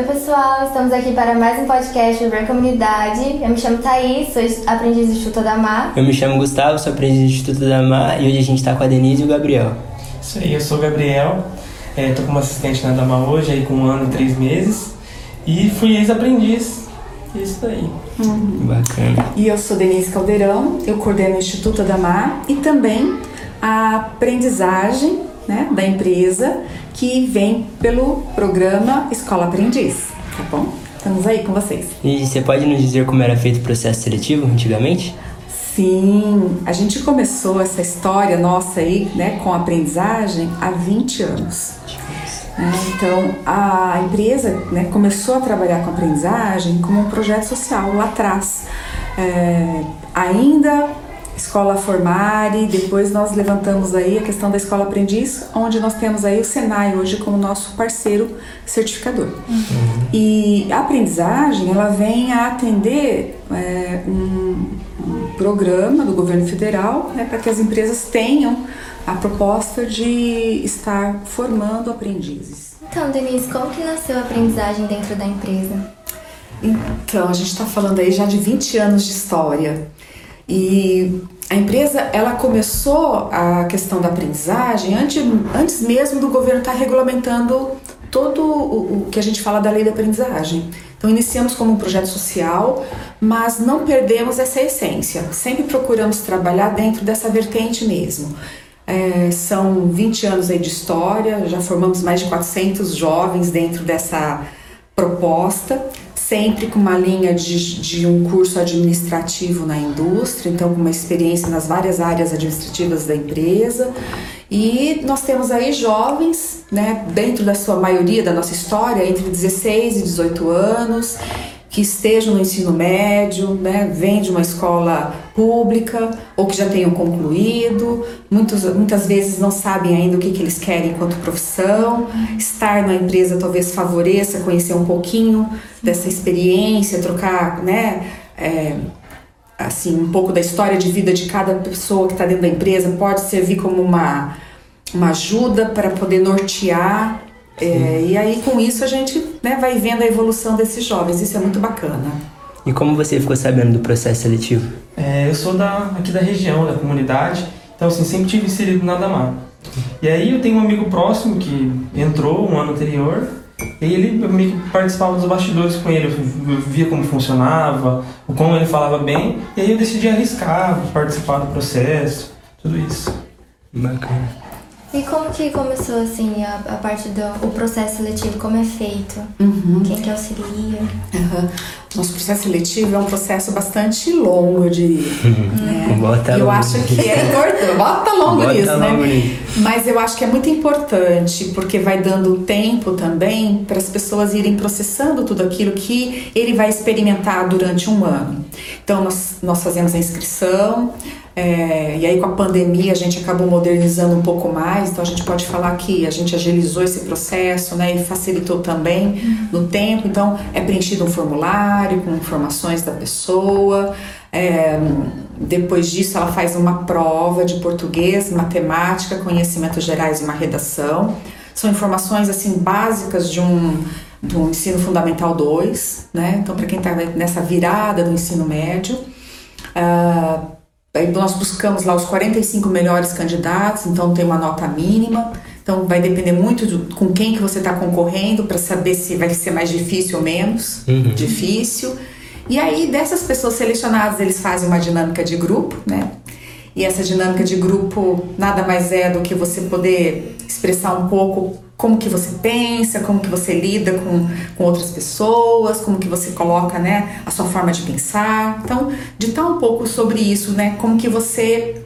Oi, pessoal, estamos aqui para mais um podcast Ver Comunidade. Eu me chamo Thaís, sou aprendiz do Instituto da Mar. Eu me chamo Gustavo, sou aprendiz do Instituto da Mar e hoje a gente está com a Denise e o Gabriel. Isso aí, eu sou o Gabriel, estou é, como assistente na Dama hoje, aí com um ano e três meses, e fui ex-aprendiz. Isso daí. Uhum. Bacana. E eu sou Denise Caldeirão, eu coordeno o Instituto da Mar e também a aprendizagem né, da empresa que vem pelo programa Escola Aprendiz, tá bom? Estamos aí com vocês. E você pode nos dizer como era feito o processo seletivo antigamente? Sim, a gente começou essa história nossa aí, né, com aprendizagem há 20 anos. É, então, a empresa né, começou a trabalhar com aprendizagem como um projeto social lá atrás. É, ainda Escola Formare, depois nós levantamos aí a questão da Escola Aprendiz, onde nós temos aí o Senai hoje como nosso parceiro certificador. Uhum. E a aprendizagem, ela vem a atender é, um, um, programa do governo federal né, para que as empresas tenham a proposta de estar formando aprendizes. Então, Denise, como que nasceu a aprendizagem dentro da empresa? Então, a gente está falando aí já de 20 anos de história. E a empresa ela começou a questão da aprendizagem antes, antes mesmo do governo estar tá regulamentando todo o, o, que a gente fala da lei da aprendizagem. Então iniciamos como um projeto social, mas não perdemos essa essência. Sempre procuramos trabalhar dentro dessa vertente mesmo. É, são 20 anos aí de história, já formamos mais de 400 jovens dentro dessa proposta sempre com uma linha de, de um curso administrativo na indústria, então com uma experiência nas várias áreas administrativas da empresa. E nós temos aí jovens, né, dentro da sua maioria da nossa história, entre 16 e 18 anos, que estejam no ensino médio, né, vêm de uma escola pública ou que já tenham concluído, muitos, muitas vezes não sabem ainda o que, que eles querem enquanto profissão. Estar na empresa talvez favoreça conhecer um pouquinho dessa experiência, trocar, né, é, assim, um pouco da história de vida de cada pessoa que está dentro da empresa, pode servir como uma, uma ajuda para poder nortear é, e aí com isso a gente né, vai vendo a evolução desses jovens, isso é muito bacana. E como você ficou sabendo do processo seletivo? É, eu sou da, aqui da região, da comunidade, então assim, sempre tive inserido na Damar. E aí eu tenho um amigo próximo que entrou um ano anterior, e ele eu meio que participava dos bastidores com ele, eu via como funcionava, o como ele falava bem, e aí eu decidi arriscar, participar do processo, tudo isso. Bacana. E como que começou assim a, a parte do o processo seletivo, como é feito? Uhum. Quem que auxilia? Uhum. Nosso processo seletivo é um processo bastante longo, eu diria. Uhum. Bota eu acho que é importante. Bota longo Bota nisso, longo né? Mas eu acho que é muito importante, porque vai dando tempo também para as pessoas irem processando tudo aquilo que ele vai experimentar durante um ano. Então, nós, nós fazemos a inscrição, é, e aí com a pandemia a gente acabou modernizando um pouco mais, então a gente pode falar que a gente agilizou esse processo, né, e facilitou também no tempo. Então é preenchido um formulário com informações da pessoa. É, depois disso ela faz uma prova de português, matemática, conhecimentos gerais e uma redação. São informações assim básicas de um do ensino fundamental 2, né? Então para quem está nessa virada do ensino médio. Uh, nós buscamos lá os 45 melhores candidatos, então tem uma nota mínima. Então vai depender muito de com quem que você está concorrendo para saber se vai ser mais difícil ou menos uhum. difícil. E aí dessas pessoas selecionadas eles fazem uma dinâmica de grupo, né? E essa dinâmica de grupo nada mais é do que você poder expressar um pouco como que você pensa, como que você lida com, com outras pessoas, como que você coloca, né, a sua forma de pensar. Então, ditar um pouco sobre isso, né, como que você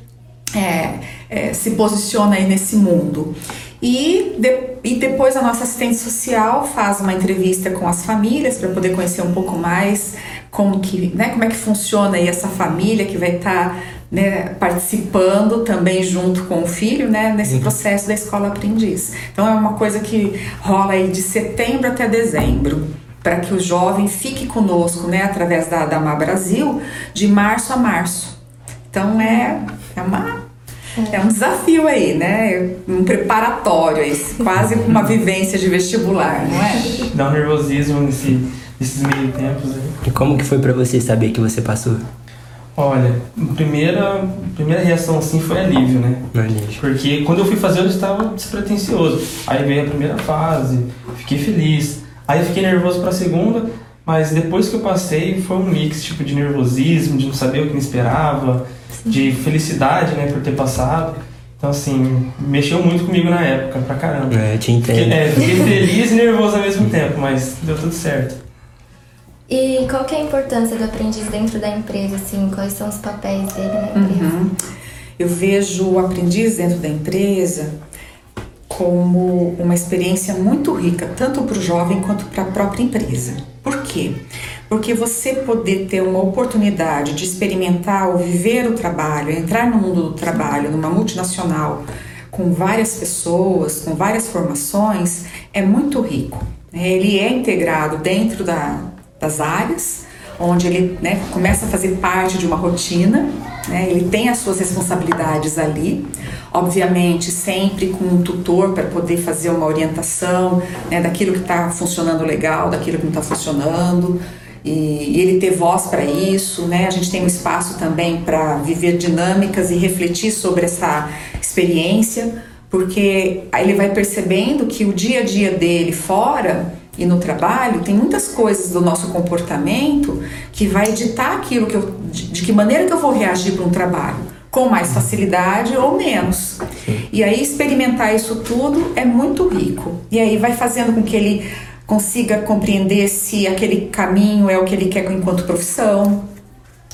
é, é, se posiciona aí nesse mundo. E, de, e depois a nossa assistente social faz uma entrevista com as famílias para poder conhecer um pouco mais como que, né, como é que funciona aí essa família que vai estar tá né, participando também junto com o filho, né, nesse uhum. processo da escola aprendiz. Então é uma coisa que rola aí de setembro até dezembro, para que o jovem fique conosco, né, através da Dama Brasil, de março a março. Então é, é uma É um desafio aí, né? Um preparatório aí, quase uma vivência de vestibular, não é? Dá um nervosismo nesse, nesses meio tempos aí. E como que foi para você saber que você passou? Olha, a primeira, primeira reação assim foi alívio, né? Alívio. Porque quando eu fui fazer eu estava despretensioso. Aí veio a primeira fase, fiquei feliz. Aí eu fiquei nervoso para a segunda, mas depois que eu passei foi um mix tipo de nervosismo, de não saber o que me esperava, Sim. de felicidade, né, por ter passado. Então assim, mexeu muito comigo na época, pra caramba. É, te entendo. Fiquei, é, fiquei feliz e nervoso ao mesmo tempo, mas deu tudo certo. E qual que é a importância do aprendiz dentro da empresa, assim? Quais são os papéis dele na empresa? Uhum. Eu vejo o aprendiz dentro da empresa como uma experiência muito rica, tanto para o jovem quanto para a própria empresa. Por quê? Porque você poder ter uma oportunidade de experimentar ou viver o trabalho, entrar no mundo do trabalho, numa multinacional, com várias pessoas, com várias formações, é muito rico. Ele é integrado dentro da, das áreas, onde ele né, começa a fazer parte de uma rotina, né, ele tem as suas responsabilidades ali, obviamente sempre com um tutor para poder fazer uma orientação né, daquilo que está funcionando legal, daquilo que não está funcionando. E, e, ele ter voz para isso, né? A gente tem um espaço também para viver dinâmicas e refletir sobre essa experiência, porque ele vai percebendo que o dia a dia dele fora e no trabalho, tem muitas coisas do nosso comportamento que vai ditar aquilo que eu, de, de que maneira que eu vou reagir para um trabalho, com mais facilidade ou menos. E aí experimentar isso tudo é muito rico. E aí vai fazendo com que ele consiga compreender se aquele caminho é o que ele quer enquanto profissão.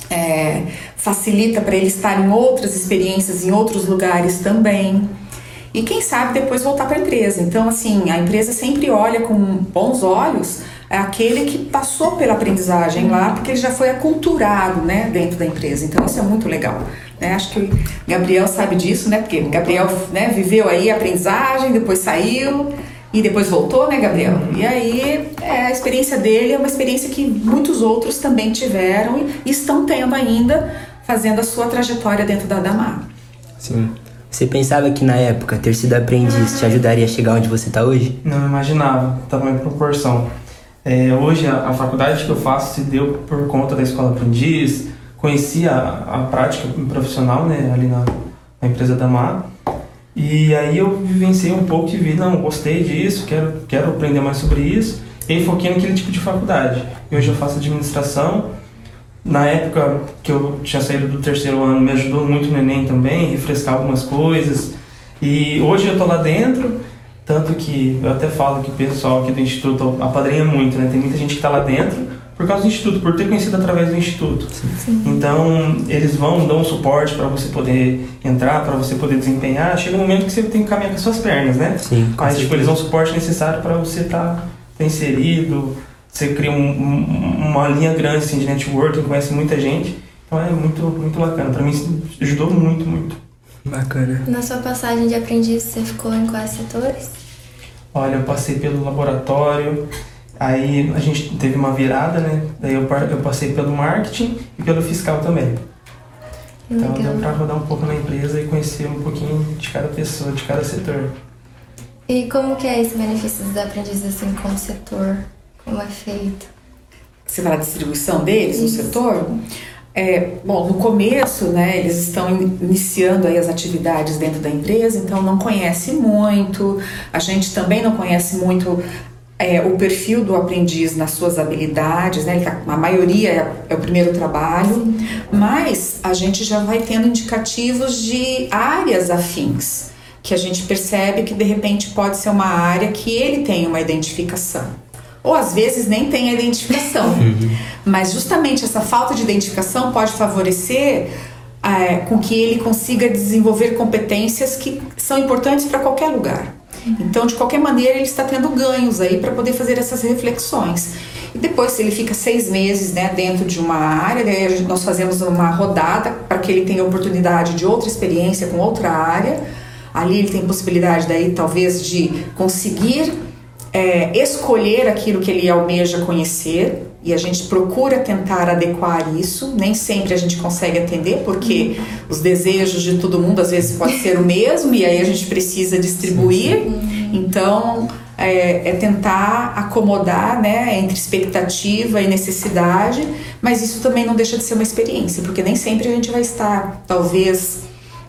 É, facilita para ele estar em outras experiências, em outros lugares também e quem sabe depois voltar para a empresa. Então, assim, a empresa sempre olha com bons olhos aquele que passou pela aprendizagem lá, porque ele já foi aculturado, né, dentro da empresa. Então, isso é muito legal. Né? Acho que o Gabriel sabe disso, né, porque Gabriel né, viveu aí a aprendizagem, depois saiu e depois voltou, né, Gabriel? E aí, é, a experiência dele é uma experiência que muitos outros também tiveram e estão tendo ainda, fazendo a sua trajetória dentro da Damar. Sim. Você pensava que na época ter sido aprendiz te ajudaria a chegar onde você está hoje? Não imaginava, tamanha proporção. É, hoje a, a, faculdade que eu faço se deu por conta da escola aprendiz, conheci a, a prática profissional né, ali na, na empresa da MA. E aí eu vivenciei um pouco e vi, não, gostei disso, quero, quero aprender mais sobre isso. E foquei naquele tipo de faculdade. Hoje eu faço administração na época que eu tinha saído do terceiro ano, me ajudou muito o neném também, refrescar algumas coisas. E hoje eu tô lá dentro, tanto que eu até falo que o pessoal aqui do Instituto apadrinha muito, né? Tem muita gente que tá lá dentro por causa do Instituto, por ter conhecido através do Instituto. Sim. Então, eles vão, dão um suporte para você poder entrar, para você poder desempenhar. Chega um momento que você tem que caminhar com as suas pernas, né? Sim, Mas, tipo, eles dão o suporte necessário para você estar tá, inserido, você cria um, um, uma linha grande assim, de networking, conhece muita gente. Então é muito, muito bacana. Para mim ajudou muito, muito. Bacana. Na sua passagem de aprendiz, você ficou em quais setores? Olha, eu passei pelo laboratório, aí a gente teve uma virada, né? Daí eu, eu passei pelo marketing e pelo fiscal também. Então deu para rodar um pouco na empresa e conhecer um pouquinho de cada pessoa, de cada setor. E como que é esse benefício dos aprendizes assim como setor? Como é feito? Você fala a distribuição deles Isso. no setor? É, bom, no começo, né, eles estão iniciando aí as atividades dentro da empresa, então não conhece muito. A gente também não conhece muito é, o perfil do aprendiz nas suas habilidades, né? Tá, a maioria é, é, o primeiro trabalho, mas a gente já vai tendo indicativos de áreas afins, que a gente percebe que de repente pode ser uma área que ele tem uma identificação ou às vezes nem tem a identificação. Uhum. Mas justamente essa falta de identificação pode favorecer é, com que ele consiga desenvolver competências que são importantes para qualquer lugar. Então, de qualquer maneira, ele está tendo ganhos aí para poder fazer essas reflexões. E depois, se ele fica seis meses né, dentro de uma área, daí nós fazemos uma rodada para que ele tenha oportunidade de outra experiência com outra área. Ali ele tem possibilidade daí talvez de conseguir é, escolher aquilo que ele almeja conhecer, e a gente procura tentar adequar isso. Nem sempre a gente consegue atender, porque os desejos de todo mundo às vezes pode ser o mesmo e aí a gente precisa distribuir. Então é, é, tentar acomodar né, entre expectativa e necessidade, mas isso também não deixa de ser uma experiência, porque nem sempre a gente vai estar, talvez,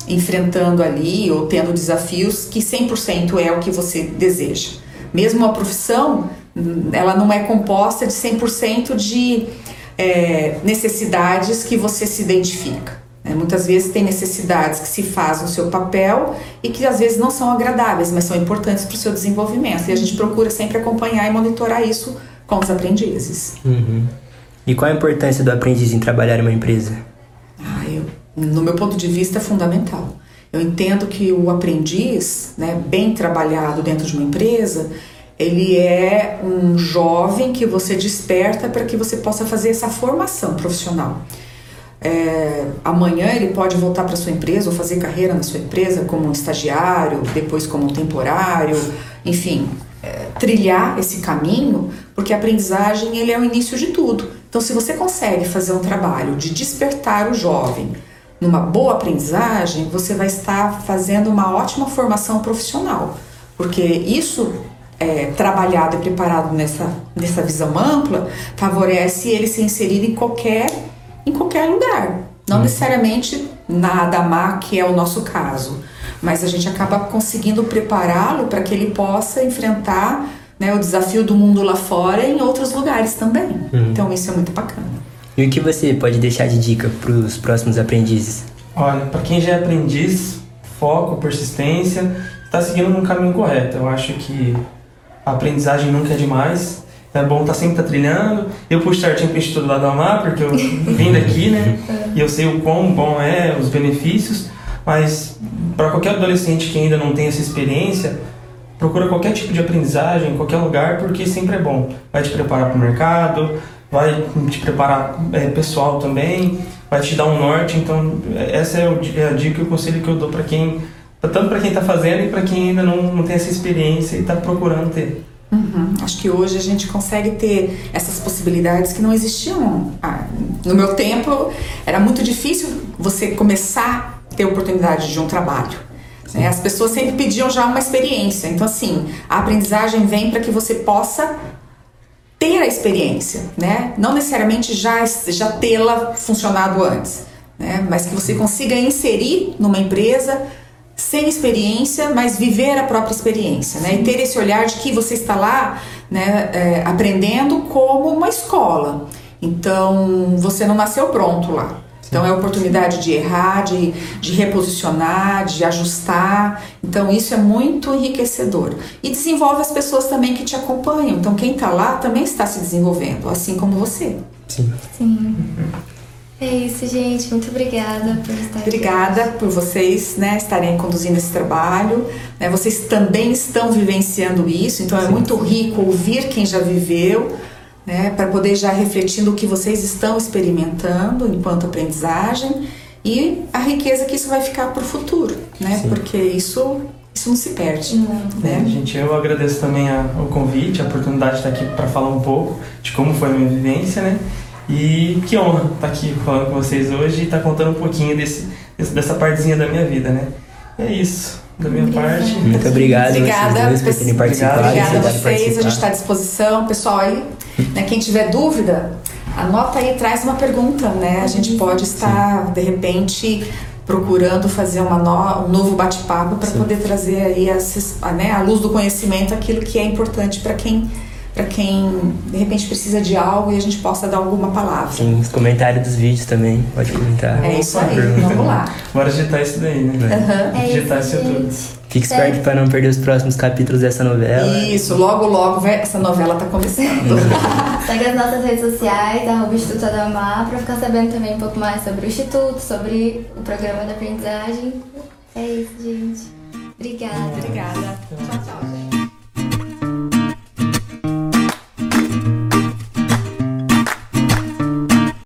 enfrentando ali ou tendo desafios que 100% é o que você deseja. Mesmo a profissão, ela não é composta de 100% de é, necessidades que você se identifica. Né? Muitas vezes tem necessidades que se fazem no seu papel e que às vezes não são agradáveis, mas são importantes para o seu desenvolvimento. E a gente procura sempre acompanhar e monitorar isso com os aprendizes. Uhum. E qual a importância do aprendiz em trabalhar em uma empresa? Ah, eu, no meu ponto de vista, é fundamental. Eu entendo que o aprendiz, né, bem trabalhado dentro de uma empresa, ele é um jovem que você desperta para que você possa fazer essa formação profissional. É, amanhã ele pode voltar para sua empresa ou fazer carreira na sua empresa como um estagiário, depois como um temporário, enfim, é, trilhar esse caminho, porque a aprendizagem ele é o início de tudo. Então, se você consegue fazer um trabalho de despertar o jovem numa boa aprendizagem, você vai estar fazendo uma ótima formação profissional, porque isso é, trabalhado e preparado nessa, nessa visão ampla, favorece ele se inserir em qualquer, em qualquer lugar. Não hum. necessariamente na Adamar, que é o nosso caso, mas a gente acaba conseguindo prepará-lo para que ele possa enfrentar né, o desafio do mundo lá fora em outros lugares também. Hum. Então isso é muito bacana. E o que você pode deixar de dica para os próximos aprendizes? Olha, para quem já é aprendiz, foco, persistência, está seguindo no caminho correto. Eu acho que a aprendizagem nunca é demais. É bom estar tá sempre tá trilhando. Eu puxo certinho para o Instituto do Amar, porque eu vim daqui, né? E eu sei o quão bom é, os benefícios. Mas para qualquer adolescente que ainda não tem essa experiência, procura qualquer tipo de aprendizagem, em qualquer lugar, porque sempre é bom. Vai te preparar para o mercado, vai te preparar é, pessoal também, vai te dar um norte. Então, essa é, é a dica e o conselho que eu dou para quem tanto para quem está fazendo e para quem ainda não, não tem essa experiência e está procurando ter. Uhum. Acho que hoje a gente consegue ter essas possibilidades que não existiam. Ah, no meu tempo, era muito difícil você começar a ter oportunidade de um trabalho. Né? As pessoas sempre pediam já uma experiência. Então, assim, a aprendizagem vem para que você possa ter a experiência, né? Não necessariamente já, já tê-la funcionado antes, né? Mas que você consiga inserir numa empresa sem experiência, mas viver a própria experiência, né? E ter esse olhar de que você está lá, né, é, aprendendo como uma escola. Então, você não nasceu pronto lá. Então, é a oportunidade de errar, de, de reposicionar, de ajustar. Então, isso é muito enriquecedor. E desenvolve as pessoas também que te acompanham. Então, quem está lá também está se desenvolvendo, assim como você. Sim. Sim. É isso, gente. Muito obrigada por estar Obrigada aqui. por vocês né, estarem conduzindo esse trabalho. Né, vocês também estão vivenciando isso, então é muito rico ouvir quem já viveu, né, para poder já refletir no que vocês estão experimentando enquanto aprendizagem e a riqueza que isso vai ficar para o futuro, né? Porque isso isso não se perde. Não. Né? É, gente, eu agradeço também a, o convite, a oportunidade de estar aqui para falar um pouco de como foi a minha vivência, né? E que honra estar aqui falando com vocês hoje e estar contando um pouquinho desse, dessa partezinha da minha vida, né? É isso, da minha Obrigada. parte. Muito obrigado Obrigada, vocês dois por terem participado. Obrigada a vocês, participar. a gente está à disposição. Pessoal, aí, né, quem tiver dúvida, anota aí, traz uma pergunta, né? A gente pode estar, Sim. de repente, procurando fazer uma no, um novo bate-papo para poder trazer aí a, né, a luz do conhecimento aquilo que é importante para quem para quem de repente precisa de algo e a gente possa dar alguma palavra. Sim, os comentários dos vídeos também, pode comentar. É isso aí, vamos lá. Bora digitar isso daí, né? Uhum. digitar é isso, isso tudo. Fique esperto para não perder os próximos capítulos dessa novela. Isso, logo, logo vai, essa novela tá começando. Segue as nossas redes sociais, arroba Instituto Adamar, para ficar sabendo também um pouco mais sobre o Instituto, sobre o programa da aprendizagem. É isso, gente. Obrigada. Obrigada. Tchau, tchau, gente.